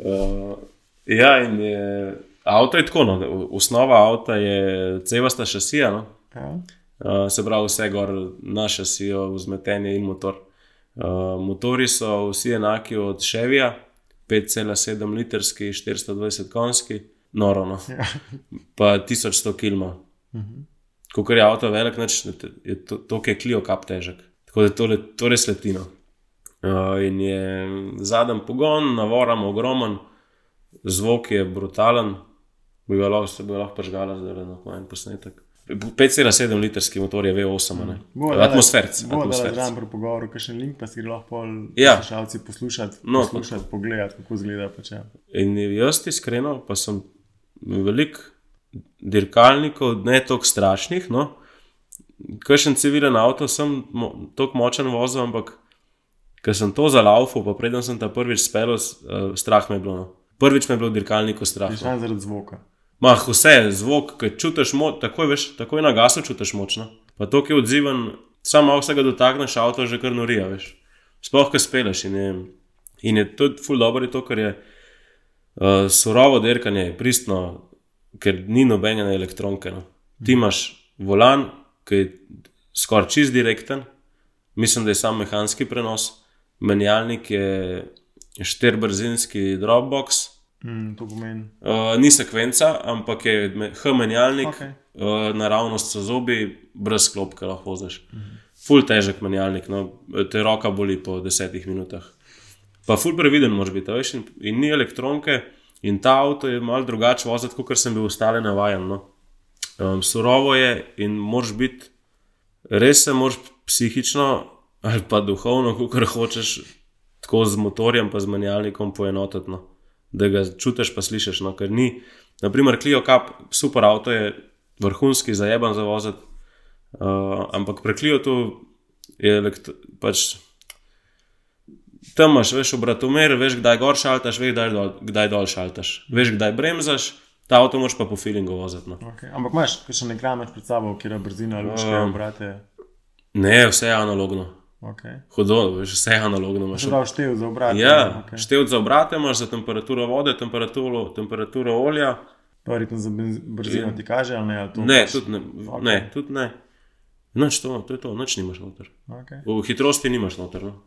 Uh, ja, in je, avto je tako, no. osnova avta je cevasta šasija, no. ja. Uh, se pravi, vse gor na šasijo, vzmetenje in motor. Uh, motori so vsi enaki od Chevija, 5,7 litrski, 420 konjski, noro, no. Ja. pa 1100 km. Ko je avto velik, nič, je to, to je klio kap težek. Tako da to, le- to res letino. Uh, in je zadnji pogon, navoramo ogromen, zvok je brutalen, bi ga lahko, se bi lahko pržgala, zdaj le na en posnetek. 5,7 litrski motor je V8, a ne? atmosferc. Dam pri pogovoru, kakšen link pa si lahko Ja. poslušalci poslušati, No, poslušati pogledati, kako izgleda. Pač, ja. In jaz iskreno, pa sem velik dirkalnikov, ne toliko strašnih. No. Kakšen civilen avto sem mo tako močen vozil, ampak ker sem to zalaufal, pa preden sem ta prvič spel, uh, strah me je bilo. No. Prvič me je bilo dirkalnikov strah. Je No. šan zaradi zvoka. Mah, vse, zvok, ki čutiš moč, takoj, veš, takoj na gasu čutiš močno. Pa to, ki je odziven, samo malo se ga dotakneš, avto že kar norija, veš. Sploh, ki speleš in je, in je tudi ful dobro, je to, ker je uh, surovo derkanje, je pristno, ker ni nobene elektronke. No. Ti imaš volan, ki je skoraj čist direkten, mislim, da je sam mehanski prenos, menjalnik je štirbrzinski Dropbox. Mm, to pomeni. Uh, ni sekvenca, ampak je me- H-menjalnik, okay. uh, naravnost so zobi, brez klopke lahko voziš. Ful težek menjalnik, no, te roka boli po desetih minutah. Pa ful previden moraš biti, veš, in, in ni elektronke, in ta avto je mal drugače voziti, kot sem bil ostale navajen. No. Um, surovo je in moraš biti, res se moraš psihično ali pa duhovno, kako hočeš, tako z motorjem, pa z menjalnikom poenotiti. No da ga čutiš, pa slišiš. No, ker ni, naprimer, Clio Cup, super avto je vrhunski, zajeban za voziti, uh, ampak pri Clio tu je elekt- pač. Tam imaš, veš, obratomer, veš, kdaj gor šaltaš, veš, kdaj dol, kdaj dol šaltaš, veš, kdaj bremzaš, ta avto moraš pa po feelingu voziti. No. Okay. Ampak imaš še nekaj pred sabo, kjer je brzina, lučke, Um, obrate. Ne, vse je analogno. Okay. Hudo, veš, vse je analogno. imaš. Se pravi, štev za obrate. Ja, okay. okay. števc za obrate imaš za temperaturo vode, temperaturo, temperaturo olja. Pa verjetno za brzino ti kaže, ali ne? Ali to Ne, pač- tudi ne. Ok. ne, tudi ne. Noč to, to je to, noč nimaš noter. Okay. V hitrosti nimaš noter. No.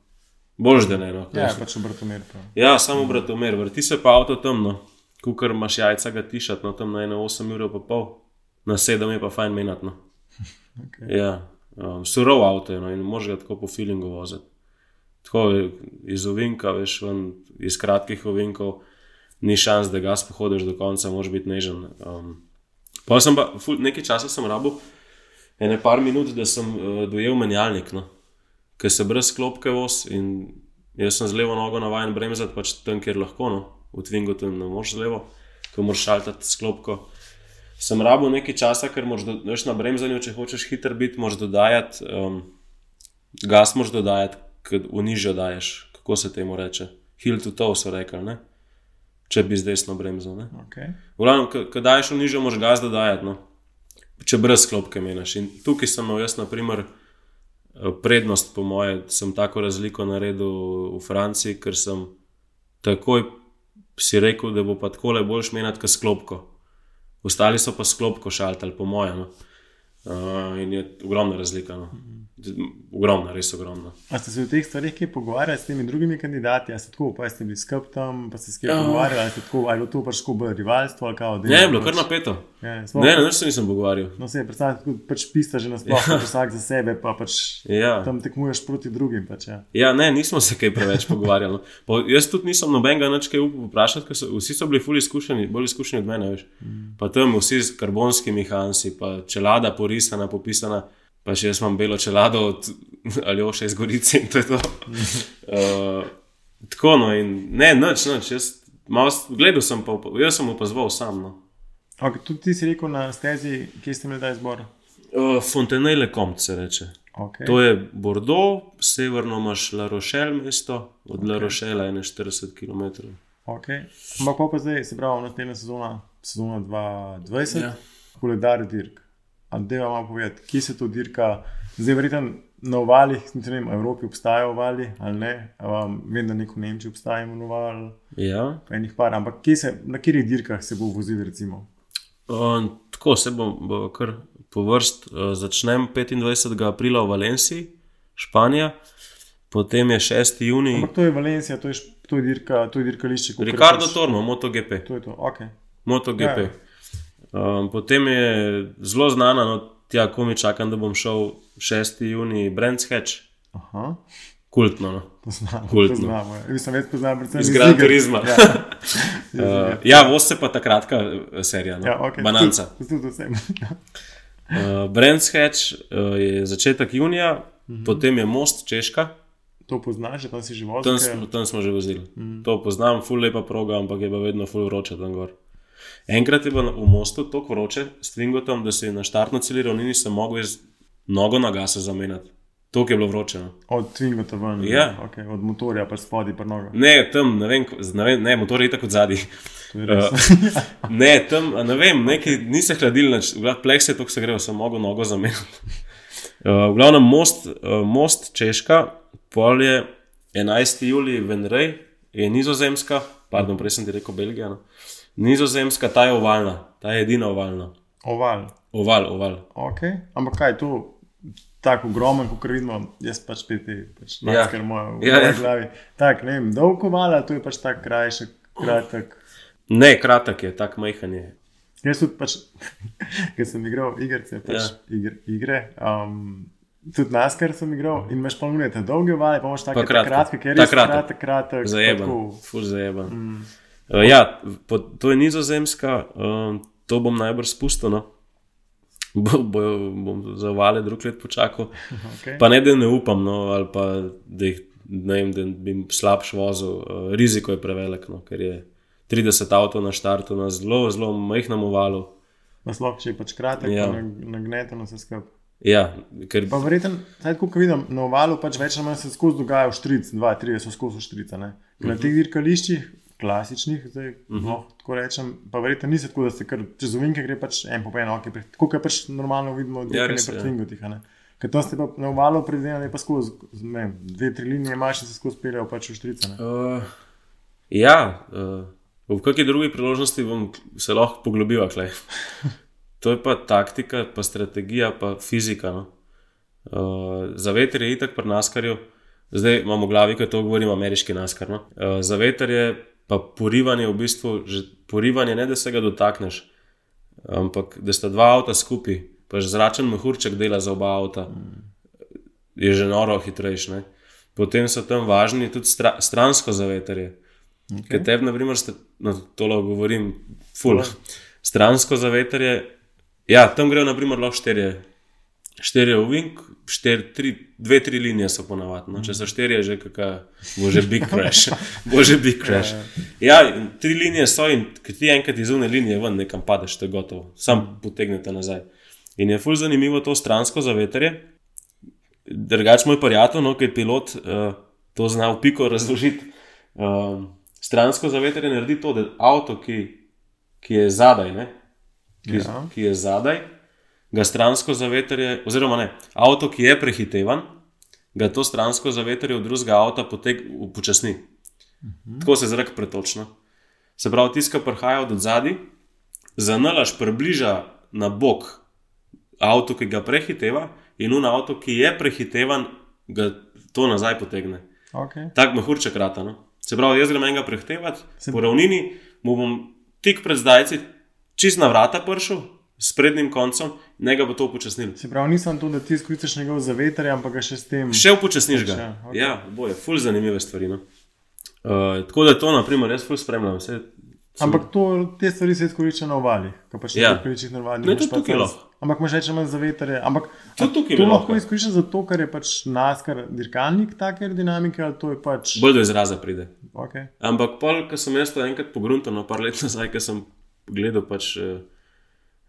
Bož da ne. No. Ja, pač obratomer. Pa. ja, samo obratomer, vrti se pa avto temno. Kukar imaš jajca ga tišati, no tam na 8 ur pa pol, na 7 je pa fajn menati. No. Okay. Ja, um, surov avto no, in moraš ga tako po feelingu voziti. Tako iz ovinka, veš, ven, iz kratkih ovinkov, ni šans, da gas pohodiš do konca, moraš biti nežen. Um, pa sem pa, ful, nekaj časa sem rabo, ene par minut, da sem uh, dojel menjalnik, no. ker se brez klopke voz in jaz sem z levo nogo navaden bremzati, pač tam, kjer lahko, no. v Twingu tam ne moreš z levo, ko moraš šaltati s klopko. Sem rabo nekaj časa, ker moraš do, veš, na bremzanju, če hočeš hiter biti, moraš dodajati, um, gas moraš dodajati, ker v nižjo daješ, kako se temu reče. Hill to toe so rekli, ne? če bi z desno bremzal. Ne? Okay. V glavnem, ko- daješ v nižjo, moraš gas dodajati, no? če brez klopke meniš. In tukaj sem imel jaz, na primer, eh, prednost, po moje, sem tako razliko naredil v Franciji, ker sem takoj si rekel, da bo pa tako le boljš menjati, kot s klopko. Ostali so pa s klopko šaltali, po mojem. Uh, in je ogromna razlika. No? Ogromna, res ogromna. A ste se v teh stvarih kaj pogovarjali s temi drugimi kandidati? A ste tako, pa ste bili skup tam, pa ste se kaj Ja. pogovarjali, ali tako, ali je bilo to pač bolj rivalstvo, ali kao, Ne, je bilo kar napeto. Ja, Ne, ne, nič se nisem pogovarjal. No, se je predstavljati, tako pač pista že nasploh, ja. vsak za sebe, pa pač Ja. tam tekmuješ proti drugim. Pač, ja. Ja, ne, nismo se kaj preveč pogovarjali. no. Pa jaz tudi nisem nobenega nič kaj upal vprašati, ker so, vsi so bili fully izkušeni, bolj izkušeni od mene. Veš. Pa tam vsi z karbonskimi hansi, pa čelada porisana, popisana. Pa še jaz imam belo čelado od Aljoša iz Gorice in to je to. Uh, tako no, in ne, noč, noč. Jaz, malo gledal sem, pa, jaz sem opazoval sam. No. Okay, tudi ti si rekel na stezi, kje ste imeli ta izbor. Uh, Fontenelle Comte se reče. Okay. To je Bordeaux, severno imaš La Rochelle mesto, od okay. La Rochelle je 41 km. Okay. Ampak pa, pa zdaj, se pravi, naslednja sezona, sezona 2020, Ja. ja. koledar dirk. Andej vam povedati, kje se to dirka, zdaj verjetno na ovalih, ne vem, v Evropi obstajajo ovali ali ne. Um, vem, da neko v Nemčiji obstaja oval, Ja. enih par, ampak kje se, na katerih dirkah se bo vozil, recimo. Um, tako se bo, bo kar po vrst. Uh, začnem 25. aprila v Valenciji, Španija, potem je 6. juni, Ampak to je Valencija, to je, to je, dirka, to je dirkališče. Ricardo Tormo, MotoGP. To je to, ok. MotoGP. Ja. Um, potem je zelo znana, no, tja, ko mi čakam, da bom šel 6. juni, Brands Hatch, Aha, kultno. No. poznamo. Kultno. poznamo ja. Mislim, več poznam, predvsem Iz Gran. Turisma. Ja. Uh, ja, voz se pa ta kratka eh, serija, no. Ja, okay. Bananca. Tudi, tudi vsem. Uh, Brands Hatch uh, je začetek junija, Mhm. potem je Most Češka. To poznaš, tam si že vozil. Tam tam smo že vozili. Mm. To poznam, ful lepa proga, ampak je pa vedno ful vroče tam gor. Enkrat je bilo v mostu tako vroče s Twingotom, da si na štartno celi ravnini sem mogel iz nogo na gasa zamenjati. To je bilo vroče. No. Od Twingota ven. Ja. Okay, od motorja pa spodaj pa noga. Ne, tam, ne vem, ne, vem, ne motor je tako zadnji. Je res. Ne, tam, ne vem, neki, ni se hladil, glavnem pleks je tako se greval, sem mogel nogo zamenjati. Uh, v glavnem most, uh, most Češka, pol je 11. julij Venrej, je nizozemska, pardon, prej sem ti rekel Belgija. No. Nizozemska, ta je ovalna, ta je edina ovalna. Oval. Oval, oval. Okay. Ampak kaj je to? Tako ogromen, kot vidimo, jaz pač spet ti, pač Ja. masker moja v Ja, ja, glavi. Tako, ne vem, dolgo vala, to je pač tako krajši, kratek. Ne, kratek je, tako majhen je. Jaz tudi, pač, ker sem igral igrice, pač Ja. ja. igre, igre um, tudi naskar sem igral in imaš polnjete dolge vale, pa imaš take Pa kratke. ker je Ta res kratek. kratek, kratek. pa Zajeban, tako. ful zajeban. Mm. Uh, ja, to je nizozemska, um, to bom najbrž spustil. No. Bo, bo, bom za vale drug let počakal. Okay. Pa ne, da ne upam, no, ali pa da, jih, ne vem, da bi jim slabš vozil. Uh, riziko je prevelik, no, ker je 30 avto na štartu na zelo, zelo majhnem ovalu. Naslov, če je pač kratek, Ja. ja. nagneteno se skupaj. Ja, ker Pa verjetno, zdaj, kot vidim, na ovalu pač več ali manj se skozi dogaja v štric, dva, tri so skozi štrica. Ne? Na teh dirkališčih, klasičnih, zdaj, uh -huh. no, tako rečem, pa verjetno nisi tako, da se kar čez ovinke gre pač en po en, okay, tako kot pač normalno vidimo, da Ja, je res, pri ja. Twingotih. a ne. Ker tam ste pa na ovalu predvideni, pa skozi ne dve, tri linije imaš in se skozi peljejo pač v štrice. ne. Uh, ja, uh, v kakšni drugi priložnosti bom se lahko poglobil. klej. To je pa taktika, pa strategija, pa fizika. No. Uh, za veter je itak pri naskarju, zdaj imamo v glavi, ko to govorim, ameriški naskar. No. Uh, za veter je pa porivanje v bistvu, že porivanje ne da se ga dotakneš, ampak da sta dva avta skupaj, pa že zračen mehurček dela za oba avta, je že noro hitrejši. Potem so tam važni tudi stra, stransko zavetrje. Okay. Ker tebi, na primer, ste, no, to lahko govorim, ful. Stransko zavetrje, ja, tam grejo, na primer, lahko štirje. Štirje ovink, štir, tri, dve, tri linije so ponavadi. No. Če so štirje, že kakšna, bo že big crash. bo že big crash. Ja, in tri linije so in ko ti enkrat iz une linije ven nekam padeš, to je gotovo. Sam potegnete nazaj. In je ful zanimivo to stransko zavetrje. Drugač moj prijatelj, no, ki je pilot, uh, to zna v piko razložiti. Um, stransko zavetrje naredi to, da avto, ki, ki je zadaj, ne, ki, Ja. ki je zadaj, ga stransko zavetrje, oziroma ne, avto, ki je prehitevan, ga to stransko zavetrje od drugega avta poteg, upočasni. Mhm. Tako se zrak pretočno. Se pravi, tiska prihaja od zadaj, zanalaš približa na bok avto, ki ga prehiteva, in un avto, ki je prehitevan, ga to nazaj potegne. Okay. Tak mehurček rata. No? Se pravi, jaz grem enega prehitevati, Se- po ravnini, mu bom tik pred zdajci čist na vrata prišel, s prednjim koncem, ne ga bo to upočasnil. Se pravi, nisem to, da ti izkoristiš njegov zavetrje, ampak ga še s tem. Še upočasniš ga. Ja, okej. Ja, boje, ful zanimive stvari. No? Uh, tako da to, na primer, jaz ful spremljam. Vse, Ampak to, te stvari se izkoriščajo na ovalih, ko pač Ja. ne priličih navadnih. Ne, imaš tudi pač tukaj lahko. Ampak imaš več manj zavetrje. Ampak to bi lahko lahko. izkoriščaš zato, ker je pač naskar dirkalnik take aerodinamike ali to je pač. bolj do izraza pride. Okay. Ampak, pol, ko sem jaz to enkrat pogruntal, no, par let nazaj, ko sem gledal pač, eh,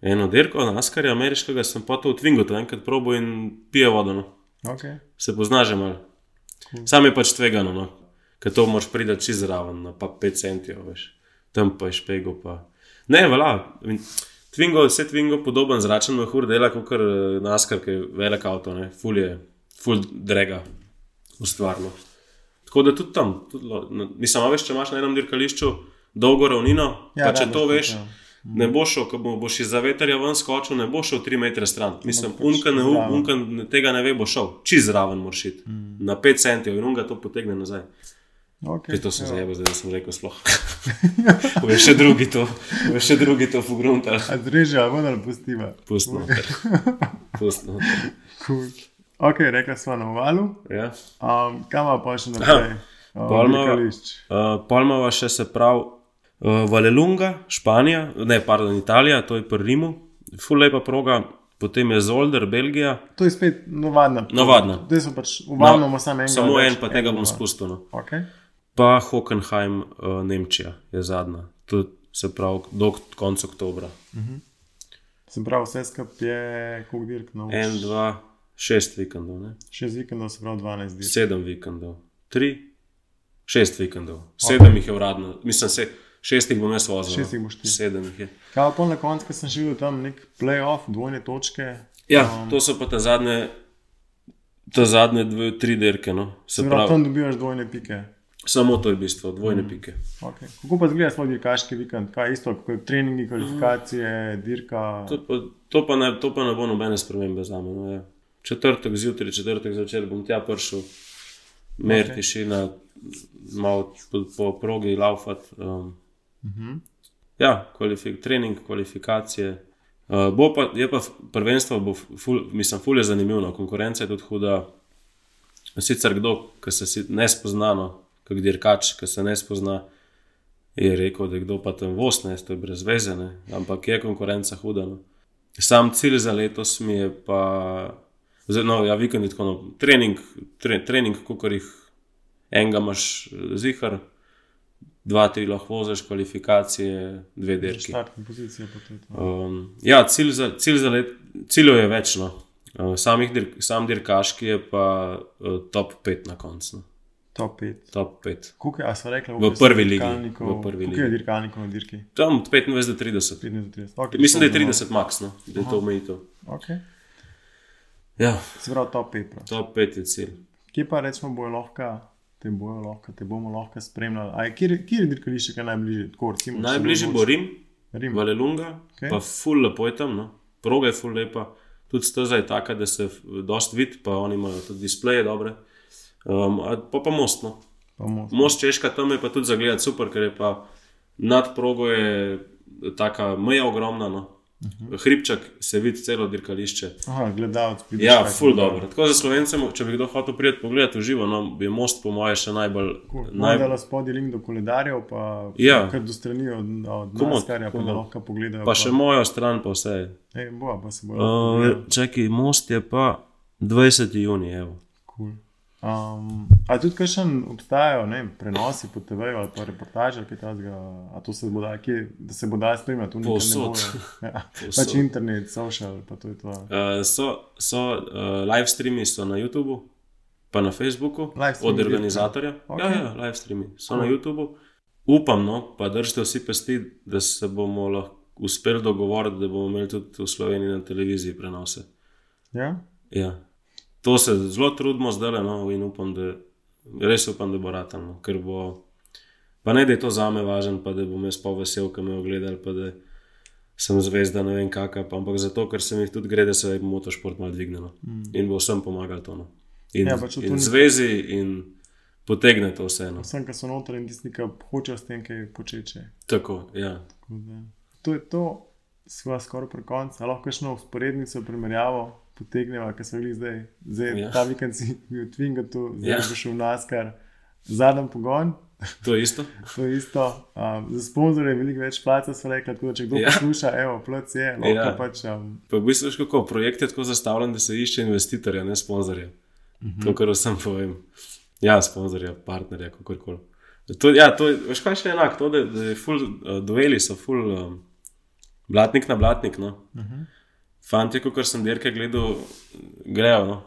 eno dirko, naskarja ameriškega, sem pa to v Twingotu enkrat probo in pije vodo. No. Okay. se pozna že malo. Cool. Sam je pač tvegano, no. ker to moraš priti čez zraven, no, pa 5 centimetrov, veš. Tam pa je špego. Pa. Ne, vala. Twingo, vse Twingo podoben zračen mehur dela kot eh, naskar, ki je velik avto, ne. ful je, ful drega, ustvarno. Tako da tudi tam, tudi, mislim, a veš, če imaš na enem dirkališču dolgo ravnino, ja, pa če rabiš to veš, ja. Ne boš šel, ko bo- boš iz zavetrja ven skočil, ne boš šel 3 metre stran. Mislim, unka, ne, unka tega ne ve, bo šel, čez zraven moraš iti. Mm. Na 5 centimetrov in unga to potegne nazaj. Okay. Kaj to sem zdaj, zdaj da sem rekel sploh. Ve še drugi to, ve še drugi to pogruntal. A zreže, ali vendar pustiva. Pustno. Pustno. Cool. Ok, rekla sva na ovalu. Ja. Um, kam pa še naprej? Um, dirkališč. Uh, Palmava še se pravi uh, Valelunga, Španija, ne, pardon, Italija, to je pri Rimu, ful lepa proga, potem je Zolder, Belgija, To je spet navadna. Navadna. Zdaj so pač, uvajamo no, samo enega. samo en, pa tega bom spustil. No. Okay. Pa Hockenheim, uh, Nemčija je zadnja, tudi se pravi do konca oktobra. Se pravi, vse skupaj je koliko dirk na ulici. En, dva, šest vikendov, ne? Šest vikendov, se pravi 12 dirk. sedem vikendov, tri, šest vikendov, sedem okay. jih je uradno, mislim, se, šest jih bom jaz vozil. no. Šest jih boš ti. Sedem jih je. Kaj pa na koncu, ko sem videl tam nek playoff, dvojne točke. Ja, um, to so pa te zadnje, te zadnje dve, tri dirke. No. Se pravi, tam dobivaš dvojne pike. samo to je bistvo, dvojne mm. pike. Okay. Kako pa zgleda svoj dirkaški vikend? Kaj isto, kot je treningi, kvalifikacije, dirka? To pa, to pa, ne, to pa ne bo nobene spremembe za me. No, ja. Četrtek zjutraj, četrtek zvečer bom tja prišel, mer Ok. tišina, malo po, po progi laufat. Um, Mhm. Ja, kvalifik, trening, kvalifikacije. Uh, bo pa, je pa prvenstvo, bo ful, mislim, ful je zanimivo, konkurenca je tudi huda. Sicer kdo, ki se ne spozna, no, kot dirkač, ki se ne spozna, je rekel, da je kdo pa tam voz, ne, to je brez veze, ne, ampak je konkurenca huda. No. Sam cilj za letos mi je pa, no, ja, vikend je tako, no, trening, tre, trening, kot jih enega imaš eh, zihar, dva, tri lahko voziš, kvalifikacije, dve dirki. To je to. Um, ja, cilj za, cilj za let, ciljev je več. No. Uh, samih dir, sam dirkaški je pa uh, top 5 na koncu. No. Top 5. Top 5. Koliko je, a so rekli, V prvi ligi, v prvi Koliko je ligi. dirkalnikov na dirki? Tam od 25 do 30. 15 do 30. Okay, Mislim, da je to 30 max, no, da je to omejitev. Okay. Ja, Se pravi, top 5. prav. top 5 je cilj. Kje pa rečemo, bojo lahko, te, bojo lahko, te bomo lahko spremljali? Aj, kje, kje je dirkališče, ki je najbližje? Tako, recimo, če Najbližji bo Rim, Rim. Valelunga, Ok. okay. pa ful lepo je tam, no. proga je ful lepa, tudi steza je taka, da se dost vidi, pa oni imajo tudi displeje dobre. Um, a pa pa most, no. Pa most. Most Češka tam je pa tudi za gledati super, ker je pa nad progo je taka meja ogromna. No. Uh -huh. Hribčak se vidi celo dirkališče. Aha, gledalec. prideš Ja, kaj ful pogledat. dobro. Tako za slovencem, če bi kdo hotel priti pogledati v živo, no, bi most po mojem še najbolj. Cool. Naj... Najdela spodaj link do koledarjev, pa Ja. kar do strani od, od Komot, Naskarja, pa lahko pogledajo. Pa še mojo stran, pa vse. Ej, bo, pa se bojo. Uh, čakaj, most je pa 20. juni, evo. Cool. Um, a tudi kakšen obstajajo ne, prenosi po TV-ju ali pa reportaže, ali kaj takega, a to se bo da, kje, da se bo da spremljati, tu nekaj ne Povsod. Ja, Povsod. pač internet, social, pa to je to. Uh, so so uh, live streami so na YouTubu, pa na Facebooku, od organizatorja. Ok. Ja, ja, live streami so Cool. na YouTubu. Upam, no, pa držite vsi pesti, da se bomo lahko uspeli dogovoriti, da bomo imeli tudi v Sloveniji na televiziji prenose. Ja? Ja. To se zelo trudimo zdaj, no, in upam, da res upam, da bo ker bo. Pa ne, da je to za me važno, pa da bom jaz pa vesel, ki me ogledal, pa da sem zvezda, ne vem kakšna, pa ampak zato, ker se mi tudi gre, da se je motošport malo dvignilo mm. in bo vsem pomagal to. No. In, Ja, pač in ni- zvezi in potegne to vseeno. Vsem, ki so noter in tisti, ki hočejo s tem kaj početi. Tako, ja. Tako da, To je to, sva skoraj pri koncu. Lahko še usporednico, primerjavo potegnemo, ker smo bili zdaj, zdaj ja. Ta vikend si bil v Twingatu, zdaj ja. Boš v Naskar, zadnji pogon. To je isto. To je isto. Um, za sponzorje je veliko več placa, so rekli, tako da če kdo ja. Posluša, evo, plac je, lahko ja. Pač. Um, Pa v bistvu, veš, kako projekt je tako zastavljen, da se išče investitorja, ne sponzorja. Mm -hmm. To, kar vsem povem. Ja, sponzorja, partnerja, kako koli. To, ja, to je, veš, kaj še enak, to, da, da je full, uh, dueli so full um, blatnik na blatnik. No. Uh -huh. Fantje, kot sem dirke gledal, grejo. No.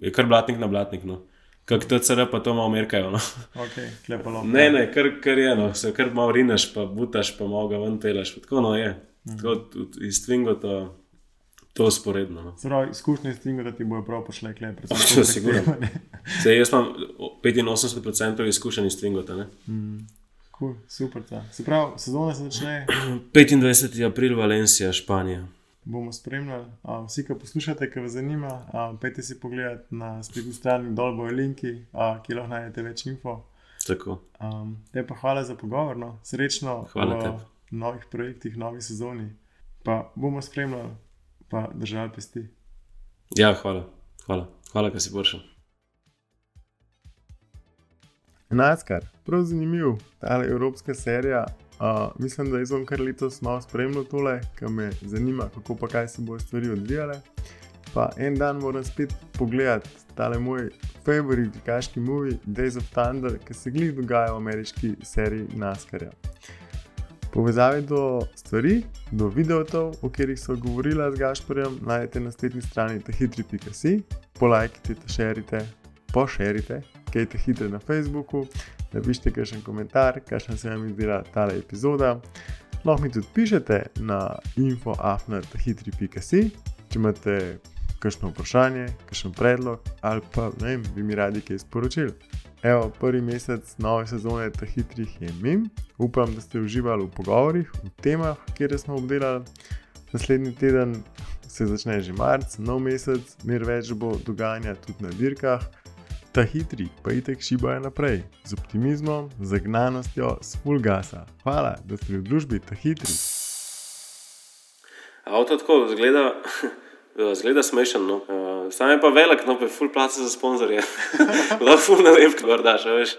je kar blatnik na blatnik. No. Kako TCR pa to malo merkajo. No. Okay, klepalo. Ne, ne, kar, kar je, no. se kar malo rineš, pa butaš, pa malo ga ven peleš. Tako no je. Tako tudi iz Twingota to sporedno. No. Prav, izkušnje s Twingota ti bojo prav pošle, klep. To je sigurno. Se, jaz imam 85% izkušenj iz Twingota. ne. Cool, super. ta. Se pravi, sezona se začne, 25. april, Valencija, Španija. Bomo spremljali. A, vsi, ki poslušate, ki vas zanima, a, pejte si pogledat na spletni strani, dol bojo linki, a, kjer lahko najdete več info. Tako. Um, te pa hvala za pogovor, no. srečno Hvala v tebi. novih projektih, novi sezoni. Pa bomo spremljali, pa držali pesti. Ja, hvala. Hvala, hvala da si prišel. NASCAR, prav zanimiv, ta evropska serija. Uh, mislim, da bom kar letos malo spremljal tole, ker me zanima, kako pa kaj se bodo stvari odvijale. Pa en dan moram spet pogledati tale moj favorit, kaški movie Days of Thunder, ki se glih dogaja v ameriški seriji NASCAR-ja. Povezave do stvari, do videotov, o katerih so govorila z Gašporjem, najdete na spletni strani tehitri.si, polajkite, šerite, pošerite, kajte hitre na Facebooku, napišite kakšen komentar, kakšna se vam je zdela ta epizoda. Lahko mi tudi pišete na infoafnat.hitri.si, če imate kakšno vprašanje, kakšen predlog ali pa ne vem, bi mi radi kaj sporočili. Evo, prvi mesec nove sezone teh hitrih je mim. Upam, da ste uživali v pogovorih, v temah, kjer smo obdelali. Naslednji teden se začne že marc, nov mesec, mer več bo dogajanja tudi na dirkah. Ta hitri, pa itek šibajo naprej, z optimizmom, zagnanostjo, s full gasa. Hvala, da ste v družbi ta hitri. Avto tako zgleda, zgleda smešen. No. Uh, sam je pa velik, no pa je full placa za sponzorje. Lahko full nalepk, gor daš, a veš.